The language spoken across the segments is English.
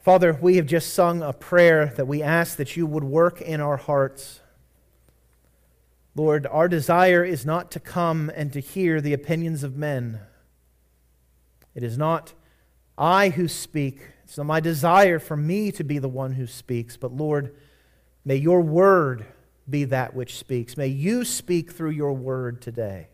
Father, we have just sung a prayer that we ask that you would work in our hearts. Lord, our desire is not to come and to hear the opinions of men. It is not I who speak. It's not my desire for me to be the one who speaks, but Lord, may your word be that which speaks. May you speak through your word today.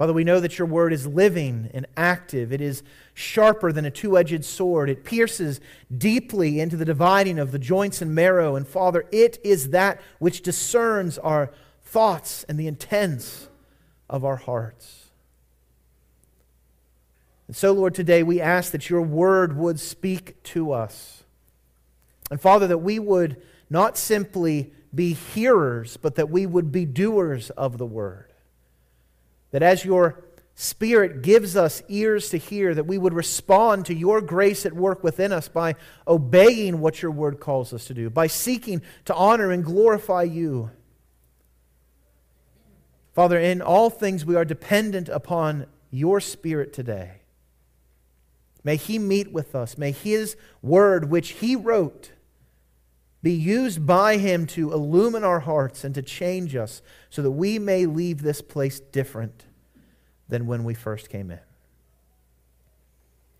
Father, we know that your word is living and active. It is sharper than a two edged sword. It pierces deeply into the dividing of the joints and marrow. And Father, it is that which discerns our thoughts and the intents of our hearts. And so, Lord, today we ask that your word would speak to us. And Father, that we would not simply be hearers, but that we would be doers of the word. That as your Spirit gives us ears to hear, that we would respond to your grace at work within us by obeying what your word calls us to do, by seeking to honor and glorify you. Father, in all things we are dependent upon your Spirit today. May He meet with us. May His word, which He wrote, be used by Him to illumine our hearts and to change us so that we may leave this place different than when we first came in.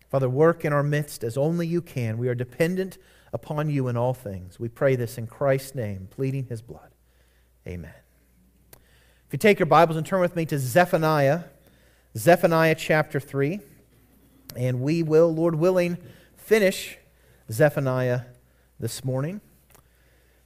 Father, work in our midst as only you can. We are dependent upon you in all things. We pray this in Christ's name, pleading His blood. Amen. If you take your Bibles and turn with me to Zephaniah, Zephaniah chapter 3, and we will, Lord willing, finish Zephaniah this morning.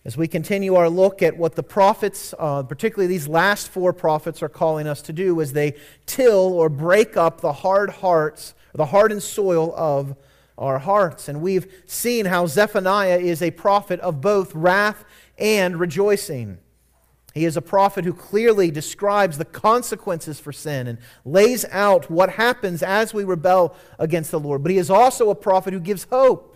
As we continue our look at what the prophets, uh, particularly these last four prophets, are calling us to do as they till or break up the hard hearts, the hardened soil of our hearts. And we've seen how Zephaniah is a prophet of both wrath and rejoicing. He is a prophet who clearly describes the consequences for sin and lays out what happens as we rebel against the Lord. But he is also a prophet who gives hope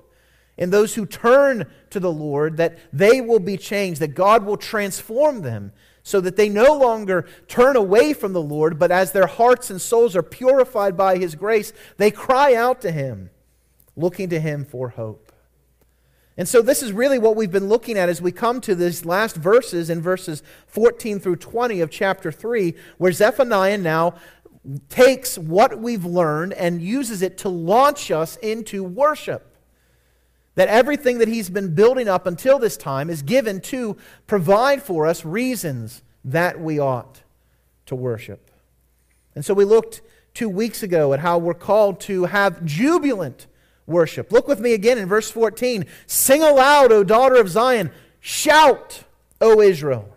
and those who turn to the Lord, that they will be changed, that God will transform them so that they no longer turn away from the Lord, but as their hearts and souls are purified by His grace, they cry out to Him, looking to Him for hope. And so, this is really what we've been looking at as we come to these last verses in verses 14 through 20 of chapter 3, where Zephaniah now takes what we've learned and uses it to launch us into worship. That everything that he's been building up until this time is given to provide for us reasons that we ought to worship. And so we looked two weeks ago at how we're called to have jubilant worship. Look with me again in verse 14. Sing aloud, O daughter of Zion. Shout, O Israel.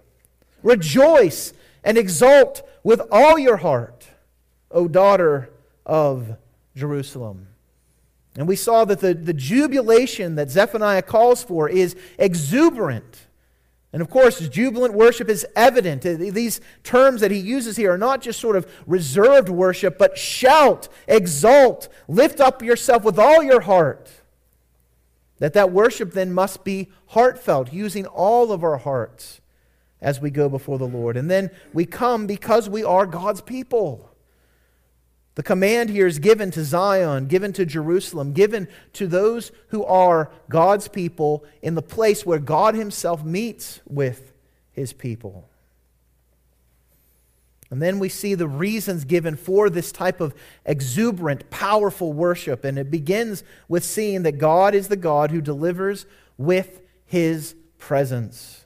Rejoice and exult with all your heart, O daughter of Jerusalem. And we saw that the, the jubilation that Zephaniah calls for is exuberant. And of course, jubilant worship is evident. Uh, these terms that he uses here are not just sort of reserved worship, but shout, exult, lift up yourself with all your heart. That that worship then must be heartfelt, using all of our hearts as we go before the Lord. And then we come because we are God's people. The command here is given to Zion, given to Jerusalem, given to those who are God's people in the place where God Himself meets with His people. And then we see the reasons given for this type of exuberant, powerful worship. And it begins with seeing that God is the God who delivers with His presence.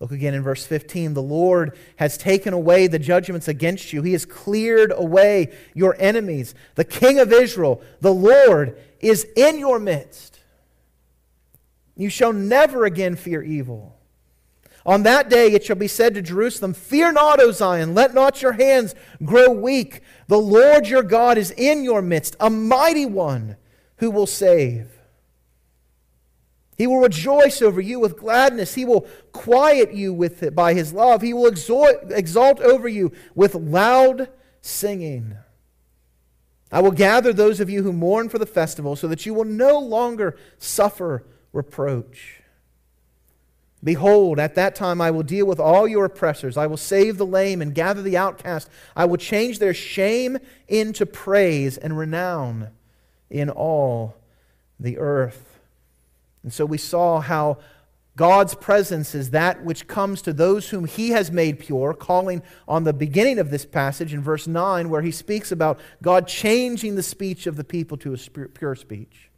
Look again in verse 15. The Lord has taken away the judgments against you. He has cleared away your enemies. The King of Israel, the Lord, is in your midst. You shall never again fear evil. On that day it shall be said to Jerusalem, Fear not, O Zion, let not your hands grow weak. The Lord your God is in your midst, a mighty one who will save. He will rejoice over you with gladness. He will quiet you with it by his love. He will exalt, exalt over you with loud singing. I will gather those of you who mourn for the festival so that you will no longer suffer reproach. Behold, at that time I will deal with all your oppressors. I will save the lame and gather the outcast. I will change their shame into praise and renown in all the earth. And so we saw how God's presence is that which comes to those whom he has made pure, calling on the beginning of this passage in verse 9, where he speaks about God changing the speech of the people to a pure speech.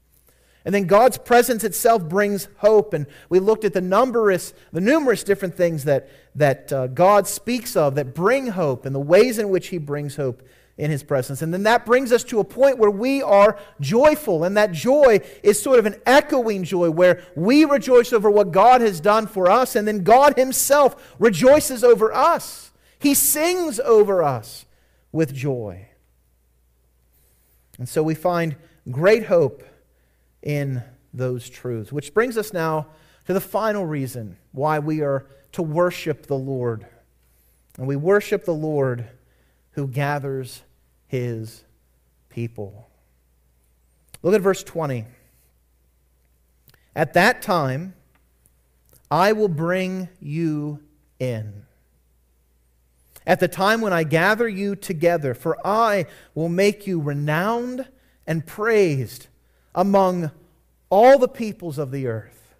And then God's presence itself brings hope. And we looked at the numerous, the numerous different things that, that uh, God speaks of that bring hope and the ways in which he brings hope in his presence. And then that brings us to a point where we are joyful. And that joy is sort of an echoing joy where we rejoice over what God has done for us, and then God himself rejoices over us. He sings over us with joy. And so we find great hope in those truths, which brings us now to the final reason why we are to worship the Lord. And we worship the Lord who gathers his people. Look at verse 20. At that time, I will bring you in. At the time when I gather you together, for I will make you renowned and praised among all the peoples of the earth.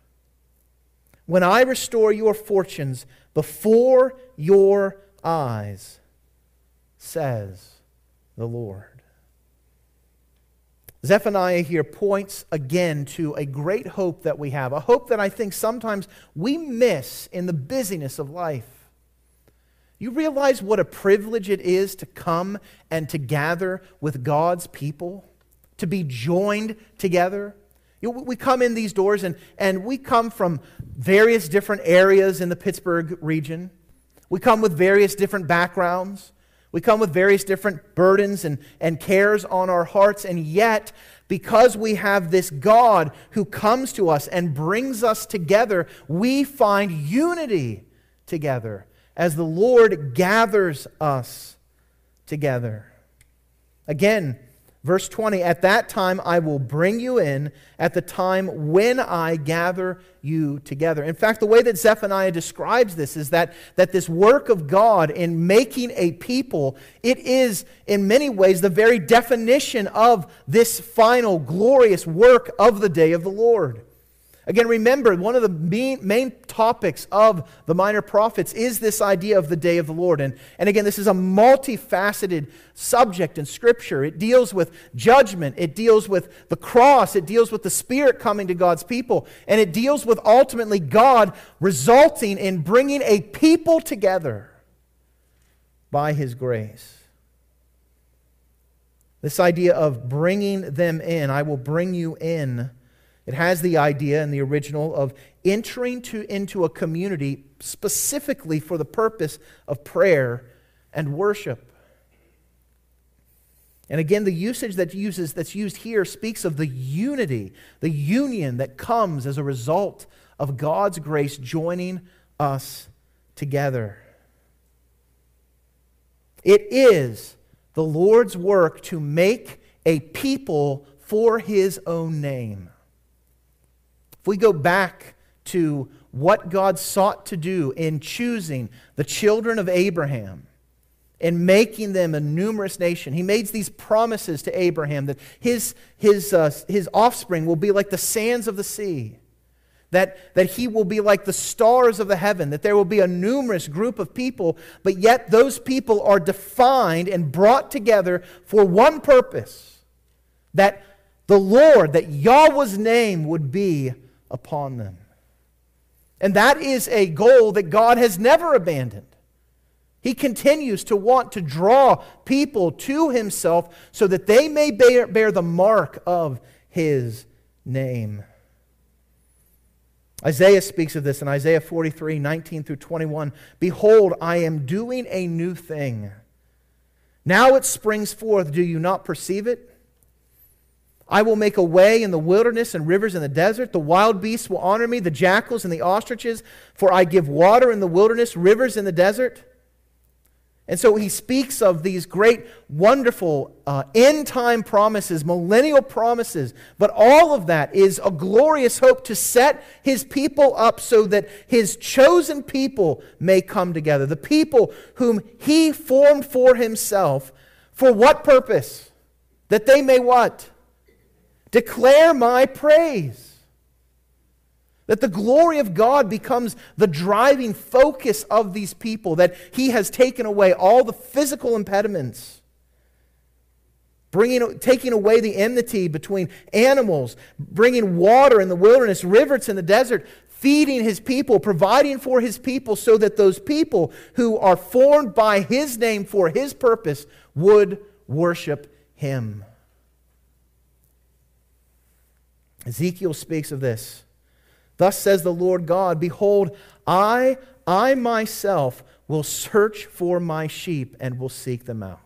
When I restore your fortunes before your eyes, says the Lord. Zephaniah here points again to a great hope that we have, a hope that I think sometimes we miss in the busyness of life. You realize what a privilege it is to come and to gather with God's people, to be joined together. You know, we come in these doors and, and we come from various different areas in the Pittsburgh region. We come with various different backgrounds. We come with various different burdens and, and cares on our hearts, and yet, because we have this God who comes to us and brings us together, we find unity together as the Lord gathers us together. Again, Verse 20, at that time I will bring you in, at the time when I gather you together. In fact, the way that Zephaniah describes this is that, that this work of God in making a people, it is in many ways the very definition of this final glorious work of the day of the Lord. Again, remember, one of the main, main, topics of the minor prophets is this idea of the day of the Lord. And, and again, this is a multifaceted subject in Scripture. It deals with judgment, it deals with the cross, it deals with the Spirit coming to God's people, and it deals with ultimately God resulting in bringing a people together by His grace. This idea of bringing them in, I will bring you in it has the idea in the original of entering to, into a community specifically for the purpose of prayer and worship. And again, the usage that uses, that's used here speaks of the unity, the union that comes as a result of God's grace joining us together. It is the Lord's work to make a people for his own name. If we go back to what God sought to do in choosing the children of Abraham and making them a numerous nation, He made these promises to Abraham that his, his, uh, his offspring will be like the sands of the sea. That, that he will be like the stars of the heaven, that there will be a numerous group of people, but yet those people are defined and brought together for one purpose that the Lord, that Yahweh's name would be upon them. And that is a goal that God has never abandoned. He continues to want to draw people to himself so that they may bear, bear the mark of his name. Isaiah speaks of this in Isaiah 43 19 through 21. Behold, I am doing a new thing. Now it springs forth. Do you not perceive it? I will make a way in the wilderness and rivers in the desert. The wild beasts will honor me, the jackals and the ostriches, for I give water in the wilderness, rivers in the desert. And so he speaks of these great, wonderful uh, end time promises, millennial promises. But all of that is a glorious hope to set his people up so that his chosen people may come together. The people whom he formed for himself. For what purpose? That they may what? Declare my praise. That the glory of God becomes the driving focus of these people, that He has taken away all the physical impediments, bringing, taking away the enmity between animals, bringing water in the wilderness, rivers in the desert, feeding His people, providing for His people, so that those people who are formed by His name for His purpose would worship Him. Ezekiel speaks of this. Thus says the Lord God Behold, I, I myself, will search for my sheep and will seek them out.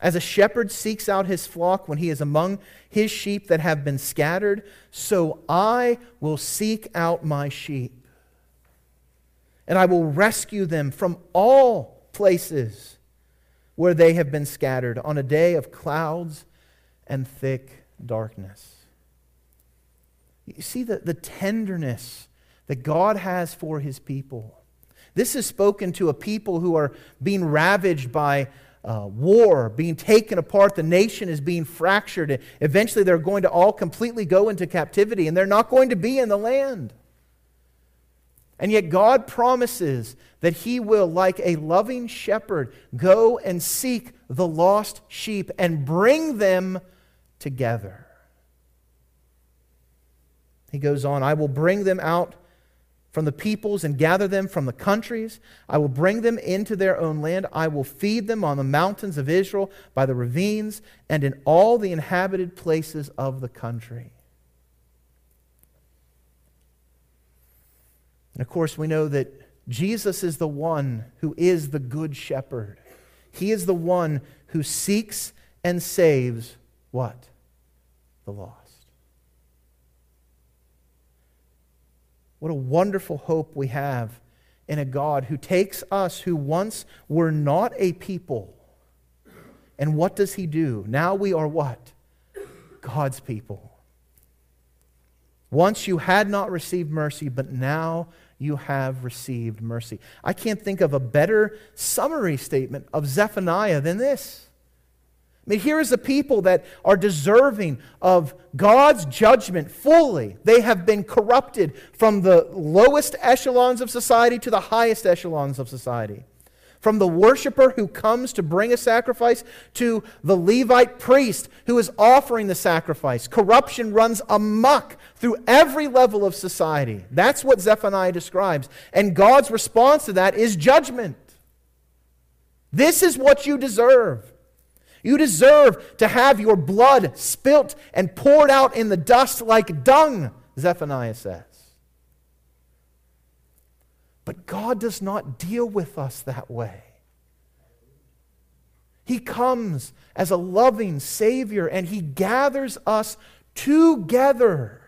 As a shepherd seeks out his flock when he is among his sheep that have been scattered, so I will seek out my sheep. And I will rescue them from all places where they have been scattered on a day of clouds and thick darkness. You see the, the tenderness that God has for his people. This is spoken to a people who are being ravaged by uh, war, being taken apart. The nation is being fractured. Eventually, they're going to all completely go into captivity, and they're not going to be in the land. And yet, God promises that He will, like a loving shepherd, go and seek the lost sheep and bring them together. He goes on, I will bring them out from the peoples and gather them from the countries. I will bring them into their own land. I will feed them on the mountains of Israel, by the ravines, and in all the inhabited places of the country. And of course, we know that Jesus is the one who is the good shepherd. He is the one who seeks and saves what? The lost. What a wonderful hope we have in a God who takes us who once were not a people. And what does he do? Now we are what? God's people. Once you had not received mercy, but now you have received mercy. I can't think of a better summary statement of Zephaniah than this. I mean, here is a people that are deserving of God's judgment fully. They have been corrupted from the lowest echelons of society to the highest echelons of society. From the worshiper who comes to bring a sacrifice to the Levite priest who is offering the sacrifice. Corruption runs amok through every level of society. That's what Zephaniah describes. And God's response to that is judgment. This is what you deserve. You deserve to have your blood spilt and poured out in the dust like dung, Zephaniah says. But God does not deal with us that way. He comes as a loving Savior and He gathers us together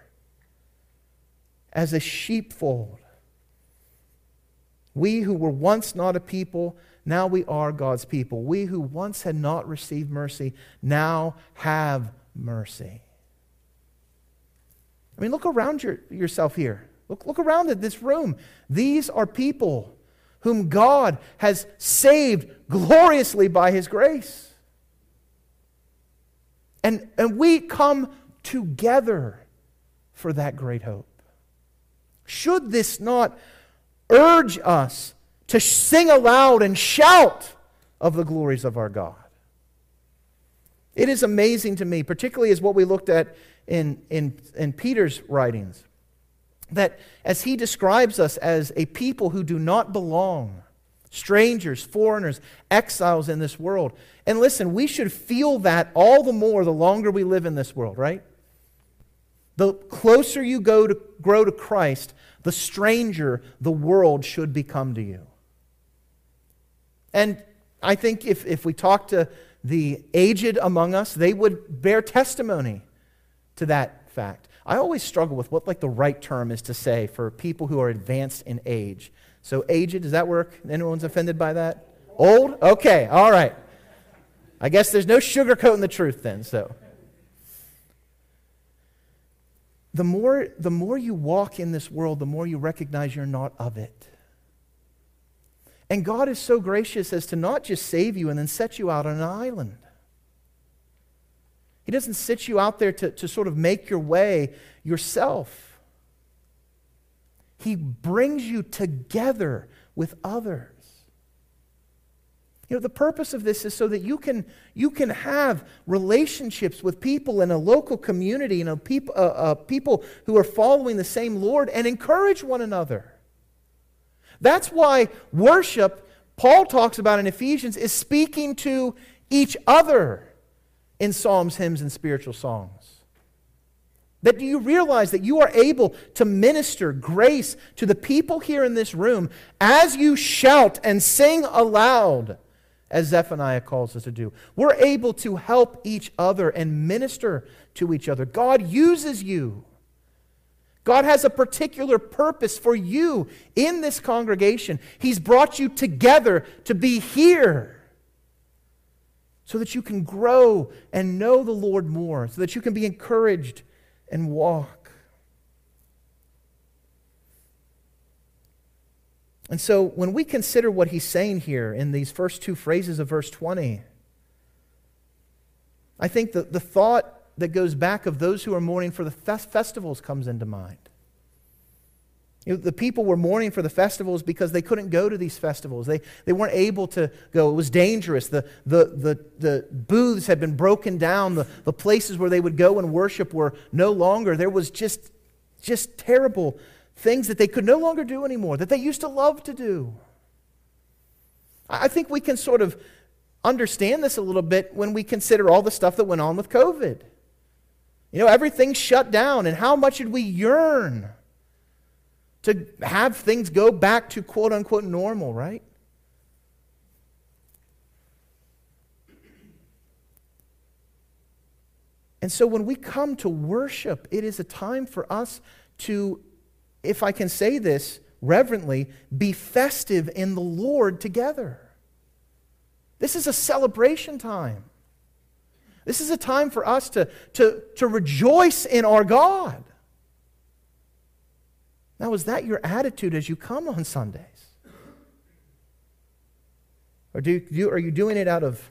as a sheepfold. We who were once not a people now we are God's people. We who once had not received mercy now have mercy. I mean, look around your, yourself here. Look, look around at this room. These are people whom God has saved gloriously by His grace. And, and we come together for that great hope. Should this not urge us to sing aloud and shout of the glories of our God. It is amazing to me, particularly as what we looked at in, in, in Peter's writings, that as he describes us as a people who do not belong, strangers, foreigners, exiles in this world. And listen, we should feel that all the more the longer we live in this world, right? The closer you go to grow to Christ, the stranger the world should become to you. And I think if, if we talk to the aged among us, they would bear testimony to that fact. I always struggle with what like the right term is to say for people who are advanced in age. So aged, does that work? Anyone's offended by that? Old? Okay, all right. I guess there's no sugarcoating the truth then, so. The more, the more you walk in this world, the more you recognize you're not of it. And God is so gracious as to not just save you and then set you out on an island. He doesn't sit you out there to, to sort of make your way yourself. He brings you together with others. You know, the purpose of this is so that you can, you can have relationships with people in a local community, you know, uh, uh, people who are following the same Lord and encourage one another. That's why worship, Paul talks about in Ephesians, is speaking to each other in psalms, hymns, and spiritual songs. That do you realize that you are able to minister grace to the people here in this room as you shout and sing aloud, as Zephaniah calls us to do? We're able to help each other and minister to each other. God uses you. God has a particular purpose for you in this congregation. He's brought you together to be here so that you can grow and know the Lord more, so that you can be encouraged and walk. And so when we consider what he's saying here in these first two phrases of verse 20, I think the, the thought that goes back of those who are mourning for the festivals comes into mind. You know, the people were mourning for the festivals because they couldn't go to these festivals. They, they weren't able to go. It was dangerous. The, the, the, the booths had been broken down. The, the places where they would go and worship were no longer. There was just, just terrible things that they could no longer do anymore, that they used to love to do. I think we can sort of understand this a little bit when we consider all the stuff that went on with COVID. You know, everything shut down, and how much did we yearn? to have things go back to quote unquote normal, right? And so when we come to worship, it is a time for us to, if I can say this reverently, be festive in the Lord together. This is a celebration time. This is a time for us to, to, to rejoice in our God. Now, is that your attitude as you come on Sundays? Or do are you doing it out of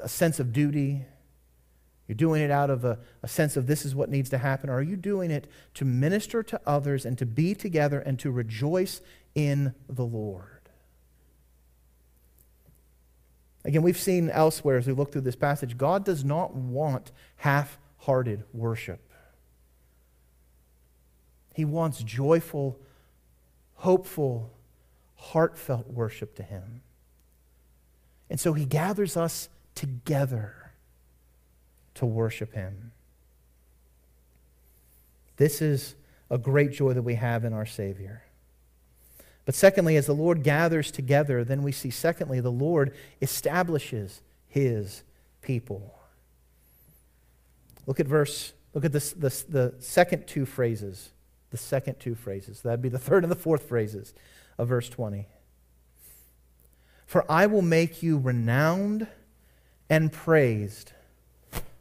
a sense of duty? You're doing it out of a, a sense of this is what needs to happen? Or are you doing it to minister to others and to be together and to rejoice in the Lord? Again, we've seen elsewhere as we look through this passage, God does not want half hearted worship. He wants joyful, hopeful, heartfelt worship to Him. And so He gathers us together to worship Him. This is a great joy that we have in our Savior. But secondly, as the Lord gathers together, then we see, secondly, the Lord establishes His people. Look at verse, look at this, this, the second two phrases the second two phrases. That'd be the third and the fourth phrases of verse 20. For I will make you renowned and praised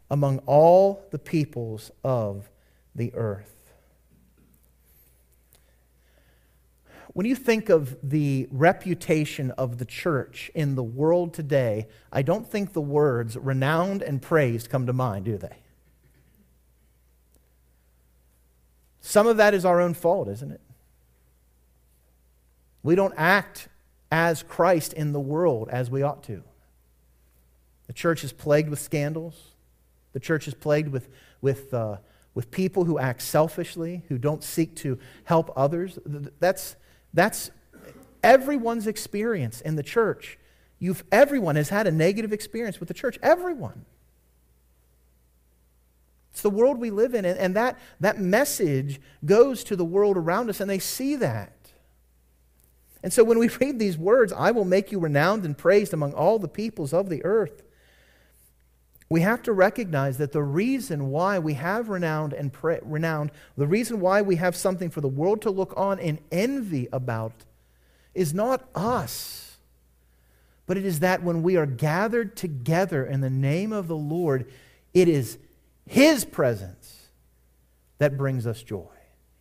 among all the peoples of the earth. When you think of the reputation of the church in the world today, I don't think the words renowned and praised come to mind, do they? Some of that is our own fault, isn't it? We don't act as Christ in the world as we ought to. The church is plagued with scandals. The church is plagued with, with, uh, with people who act selfishly, who don't seek to help others. That's, that's everyone's experience in the church. You've, everyone has had a negative experience with the church. Everyone. It's the world we live in, and that, that message goes to the world around us, and they see that. And so when we read these words, I will make you renowned and praised among all the peoples of the earth, we have to recognize that the reason why we have renowned and pra- renowned, the reason why we have something for the world to look on and envy about, is not us, but it is that when we are gathered together in the name of the Lord, it is his presence that brings us joy.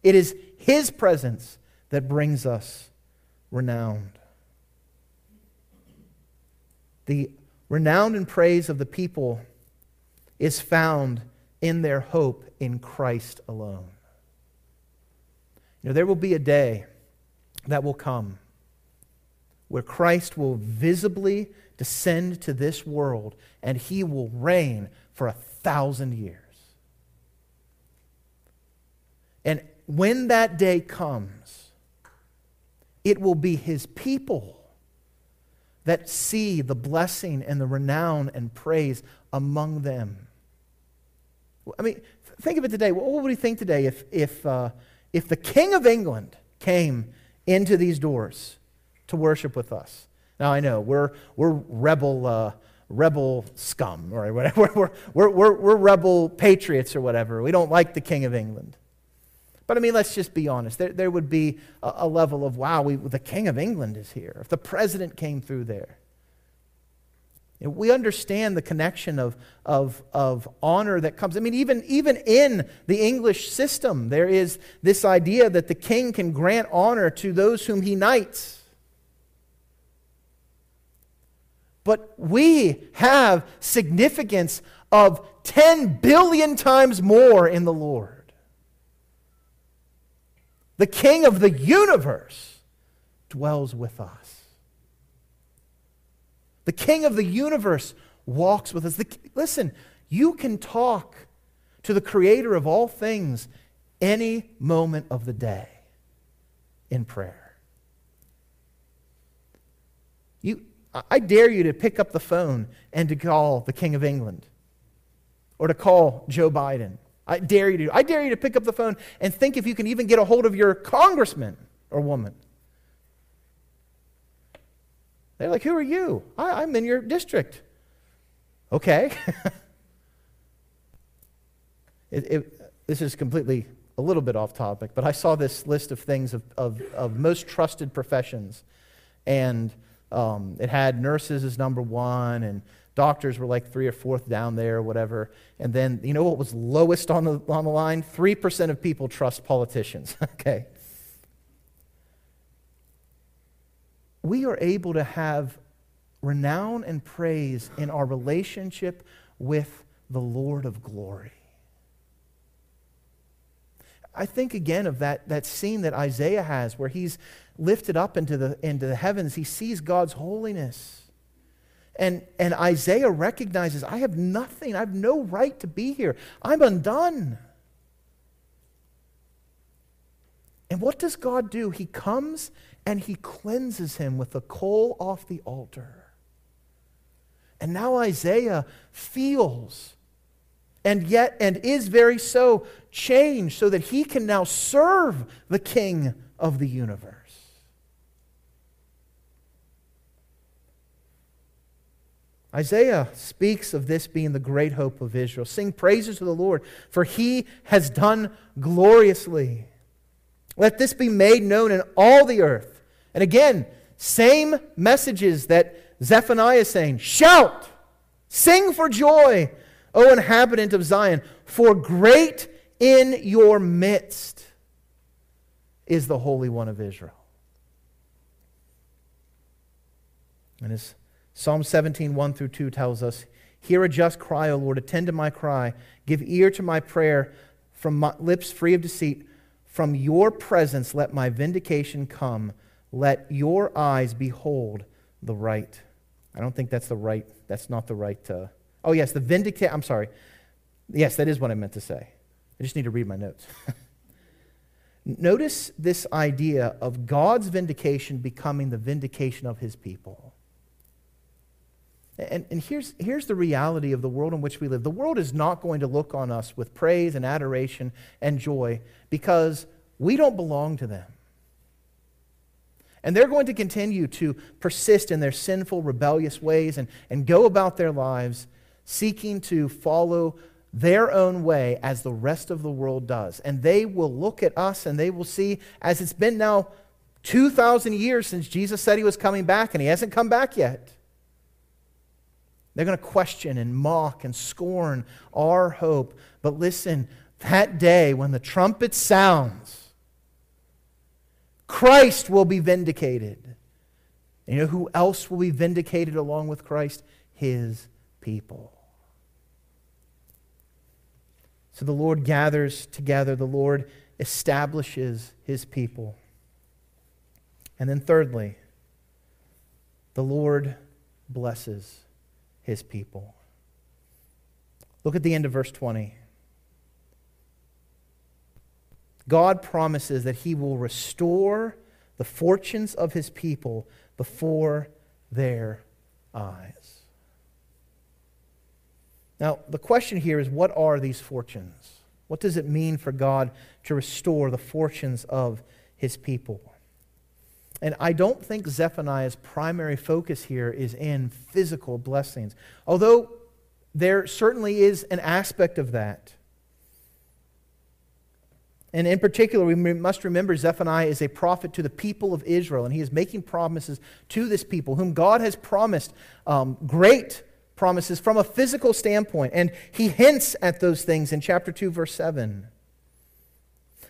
It is His presence that brings us renowned. The renown and praise of the people is found in their hope in Christ alone. You know, there will be a day that will come where Christ will visibly descend to this world and he will reign for a thousand years. And when that day comes, it will be his people that see the blessing and the renown and praise among them. I mean, think of it today. What would we think today if, if, uh, if the King of England came into these doors to worship with us? Now, I know we're, we're rebel, uh, rebel scum, or whatever. We're, we're, we're, we're rebel patriots or whatever. We don't like the King of England. But I mean, let's just be honest. There, there would be a, a level of, wow, we, the King of England is here. If the president came through there. We understand the connection of, of, of honor that comes. I mean, even, even in the English system, there is this idea that the king can grant honor to those whom he knights. But we have significance of 10 billion times more in the Lord. The King of the universe dwells with us. The King of the universe walks with us. The, listen, you can talk to the Creator of all things any moment of the day in prayer. You, I dare you to pick up the phone and to call the King of England or to call Joe Biden I dare you to. I dare you to pick up the phone and think if you can even get a hold of your congressman or woman. They're like, Who are you? I, I'm in your district. Okay. it, it, this is completely a little bit off topic, but I saw this list of things of, of, of most trusted professions. And um, it had nurses as number one, and Doctors were like three or fourth down there, or whatever. And then, you know what was lowest on the, on the line? 3% of people trust politicians. okay. We are able to have renown and praise in our relationship with the Lord of glory. I think again of that, that scene that Isaiah has where he's lifted up into the, into the heavens. He sees God's holiness. And, and Isaiah recognizes, I have nothing. I have no right to be here. I'm undone. And what does God do? He comes and he cleanses him with the coal off the altar. And now Isaiah feels and yet and is very so changed so that he can now serve the king of the universe. Isaiah speaks of this being the great hope of Israel. Sing praises to the Lord, for he has done gloriously. Let this be made known in all the earth. And again, same messages that Zephaniah is saying Shout, sing for joy, O inhabitant of Zion, for great in your midst is the Holy One of Israel. And as Psalm 17, 1 through 2 tells us, Hear a just cry, O Lord, attend to my cry. Give ear to my prayer from my lips free of deceit. From your presence let my vindication come. Let your eyes behold the right. I don't think that's the right, that's not the right. Uh, oh, yes, the vindicate. I'm sorry. Yes, that is what I meant to say. I just need to read my notes. Notice this idea of God's vindication becoming the vindication of his people. And, and here's, here's the reality of the world in which we live the world is not going to look on us with praise and adoration and joy because we don't belong to them. And they're going to continue to persist in their sinful, rebellious ways and, and go about their lives seeking to follow their own way as the rest of the world does. And they will look at us and they will see, as it's been now 2,000 years since Jesus said he was coming back, and he hasn't come back yet. They're going to question and mock and scorn our hope. But listen, that day when the trumpet sounds, Christ will be vindicated. You know who else will be vindicated along with Christ? His people. So the Lord gathers together, the Lord establishes his people. And then, thirdly, the Lord blesses his people. Look at the end of verse 20. God promises that he will restore the fortunes of his people before their eyes. Now, the question here is what are these fortunes? What does it mean for God to restore the fortunes of his people? And I don't think Zephaniah's primary focus here is in physical blessings, although there certainly is an aspect of that. And in particular, we must remember Zephaniah is a prophet to the people of Israel, and he is making promises to this people, whom God has promised um, great promises from a physical standpoint. And he hints at those things in chapter 2, verse 7.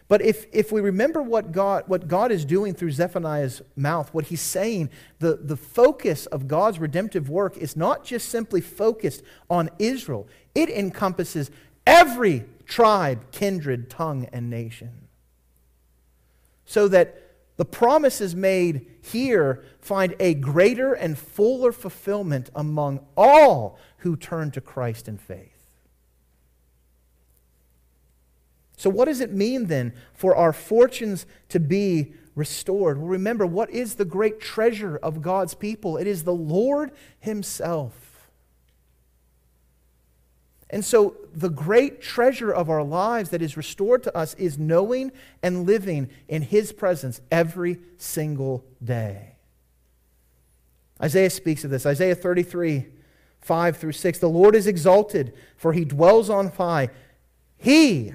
But if, if we remember what God, what God is doing through Zephaniah's mouth, what he's saying, the, the focus of God's redemptive work is not just simply focused on Israel, it encompasses every tribe, kindred, tongue, and nation. So that the promises made here find a greater and fuller fulfillment among all who turn to Christ in faith. So, what does it mean then for our fortunes to be restored? Well, remember, what is the great treasure of God's people? It is the Lord Himself. And so, the great treasure of our lives that is restored to us is knowing and living in His presence every single day. Isaiah speaks of this. Isaiah 33, 5 through 6. The Lord is exalted, for He dwells on high. He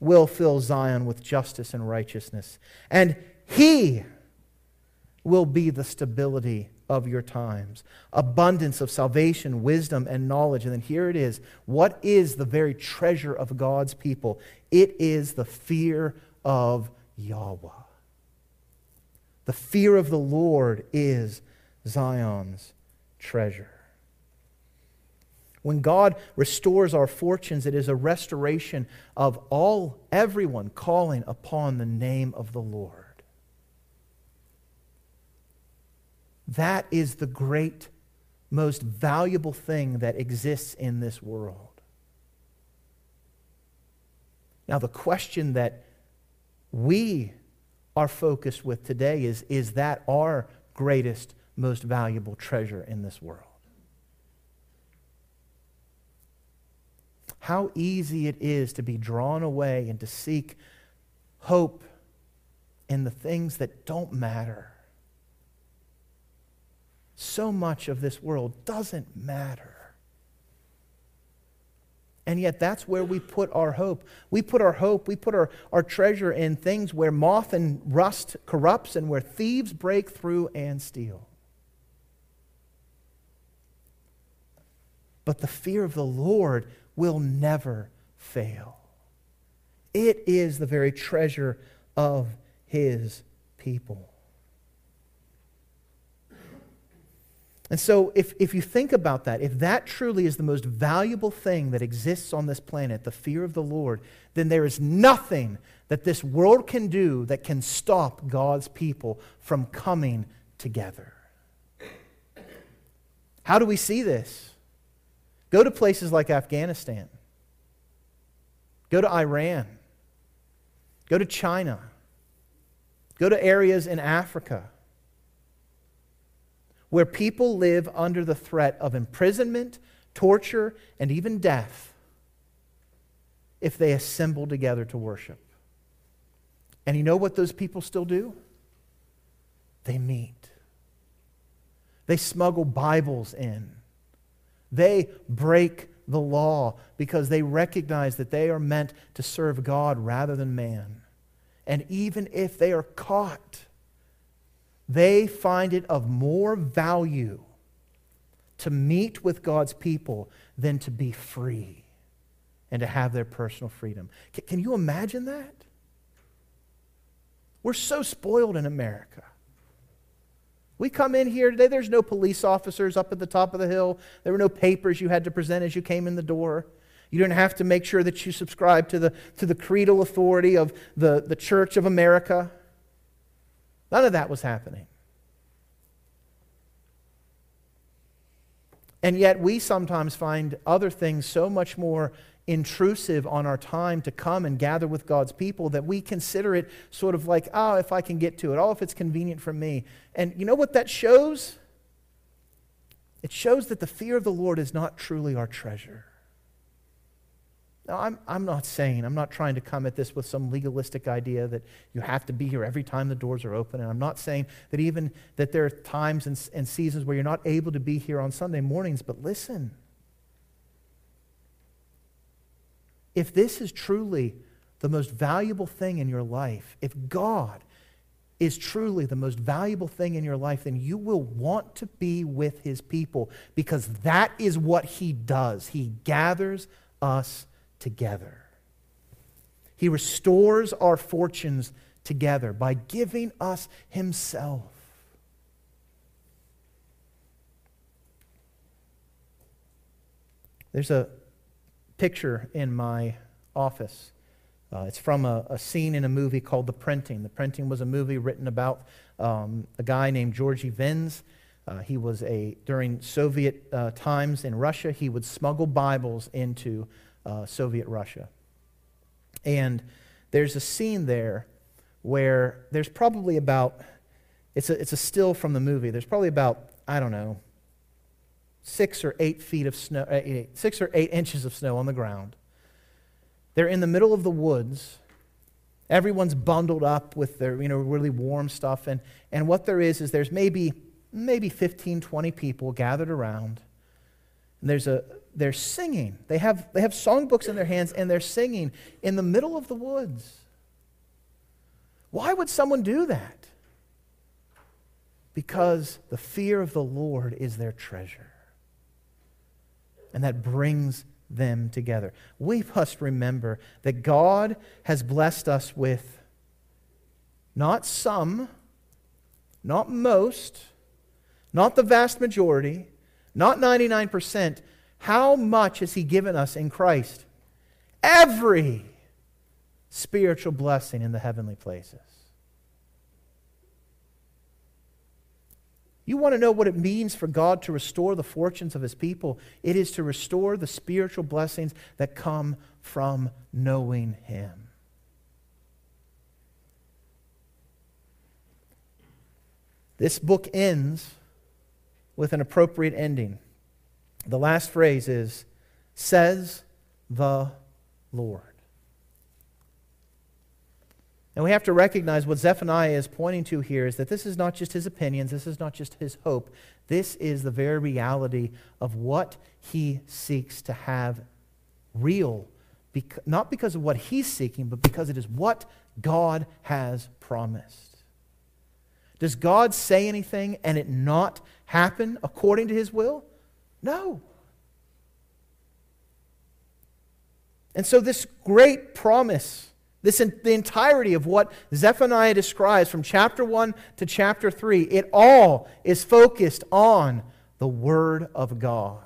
will fill Zion with justice and righteousness, and He will be the stability of your times. Abundance of salvation, wisdom, and knowledge. And then here it is. What is the very treasure of God's people? It is the fear of Yahweh. The fear of the Lord is Zion's treasure. When God restores our fortunes, it is a restoration of all, everyone calling upon the name of the Lord. That is the great, most valuable thing that exists in this world. Now, the question that we are focused with today is is that our greatest, most valuable treasure in this world? How easy it is to be drawn away and to seek hope in the things that don't matter so much of this world doesn't matter. And yet, that's where we put our hope. We put our hope, we put our, our treasure in things where moth and rust corrupts and where thieves break through and steal. But the fear of the Lord will never fail. It is the very treasure of his people. And so, if, if you think about that, if that truly is the most valuable thing that exists on this planet, the fear of the Lord, then there is nothing that this world can do that can stop God's people from coming together. How do we see this? Go to places like Afghanistan, go to Iran, go to China, go to areas in Africa where people live under the threat of imprisonment, torture, and even death if they assemble together to worship. And you know what those people still do? They meet. They smuggle Bibles in. They break the law because they recognize that they are meant to serve God rather than man. And even if they are caught, they find it of more value to meet with God's people than to be free and to have their personal freedom. Can you imagine that? We're so spoiled in America. We come in here today, there's no police officers up at the top of the hill. There were no papers you had to present as you came in the door. You didn't have to make sure that you subscribe to the, to the creedal authority of the, the Church of America. None of that was happening. And yet, we sometimes find other things so much more intrusive on our time to come and gather with God's people that we consider it sort of like, oh, if I can get to it, oh, if it's convenient for me. And you know what that shows? It shows that the fear of the Lord is not truly our treasure. Now, I'm, I'm not saying, I'm not trying to come at this with some legalistic idea that you have to be here every time the doors are open. And I'm not saying that even that there are times and, and seasons where you're not able to be here on Sunday mornings. But listen, if this is truly the most valuable thing in your life, if God is truly the most valuable thing in your life, then you will want to be with his people because that is what he does. He gathers us together. He restores our fortunes together by giving us Himself. There's a picture in my office. Uh, it's from a, a, scene in a movie called The Printing. The Printing was a movie written about um, a guy named Georgy Vins. Uh, he was a, during Soviet uh, times in Russia, he would smuggle Bibles into uh, Soviet Russia. And there's a scene there where there's probably about, it's a, it's a still from the movie, there's probably about, I don't know, six or eight feet of snow, uh, six or eight inches of snow on the ground. They're in the middle of the woods. Everyone's bundled up with their, you know, really warm stuff. And, and what there is, is there's maybe, maybe 15, 20 people gathered around. And there's a, they're singing. They have, they have songbooks in their hands and they're singing in the middle of the woods. Why would someone do that? Because the fear of the Lord is their treasure. And that brings them together. We must remember that God has blessed us with not some, not most, not the vast majority, not 99%, how much has He given us in Christ? Every spiritual blessing in the heavenly places. You want to know what it means for God to restore the fortunes of his people? It is to restore the spiritual blessings that come from knowing him. This book ends with an appropriate ending. The last phrase is, says the Lord. And we have to recognize what Zephaniah is pointing to here is that this is not just his opinions, this is not just his hope. This is the very reality of what he seeks to have real, not because of what he's seeking, but because it is what God has promised. Does God say anything and it not happen according to his will? No. And so, this great promise, this in, the entirety of what Zephaniah describes from chapter 1 to chapter 3, it all is focused on the Word of God.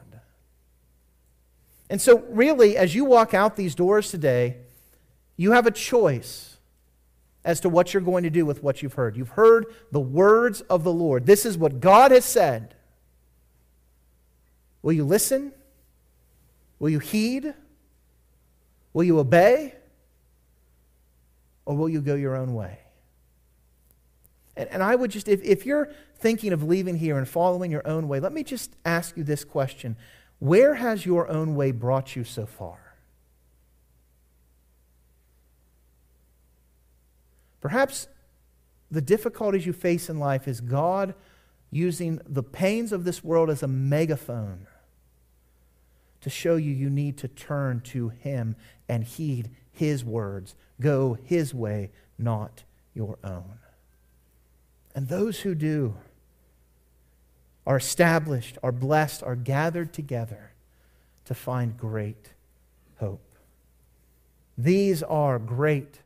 And so, really, as you walk out these doors today, you have a choice as to what you're going to do with what you've heard. You've heard the words of the Lord. This is what God has said. Will you listen? Will you heed? Will you obey? Or will you go your own way? And, and I would just, if, if you're thinking of leaving here and following your own way, let me just ask you this question Where has your own way brought you so far? Perhaps the difficulties you face in life is God using the pains of this world as a megaphone to show you you need to turn to Him and heed His words. Go His way, not your own. And those who do are established, are blessed, are gathered together to find great hope. These are great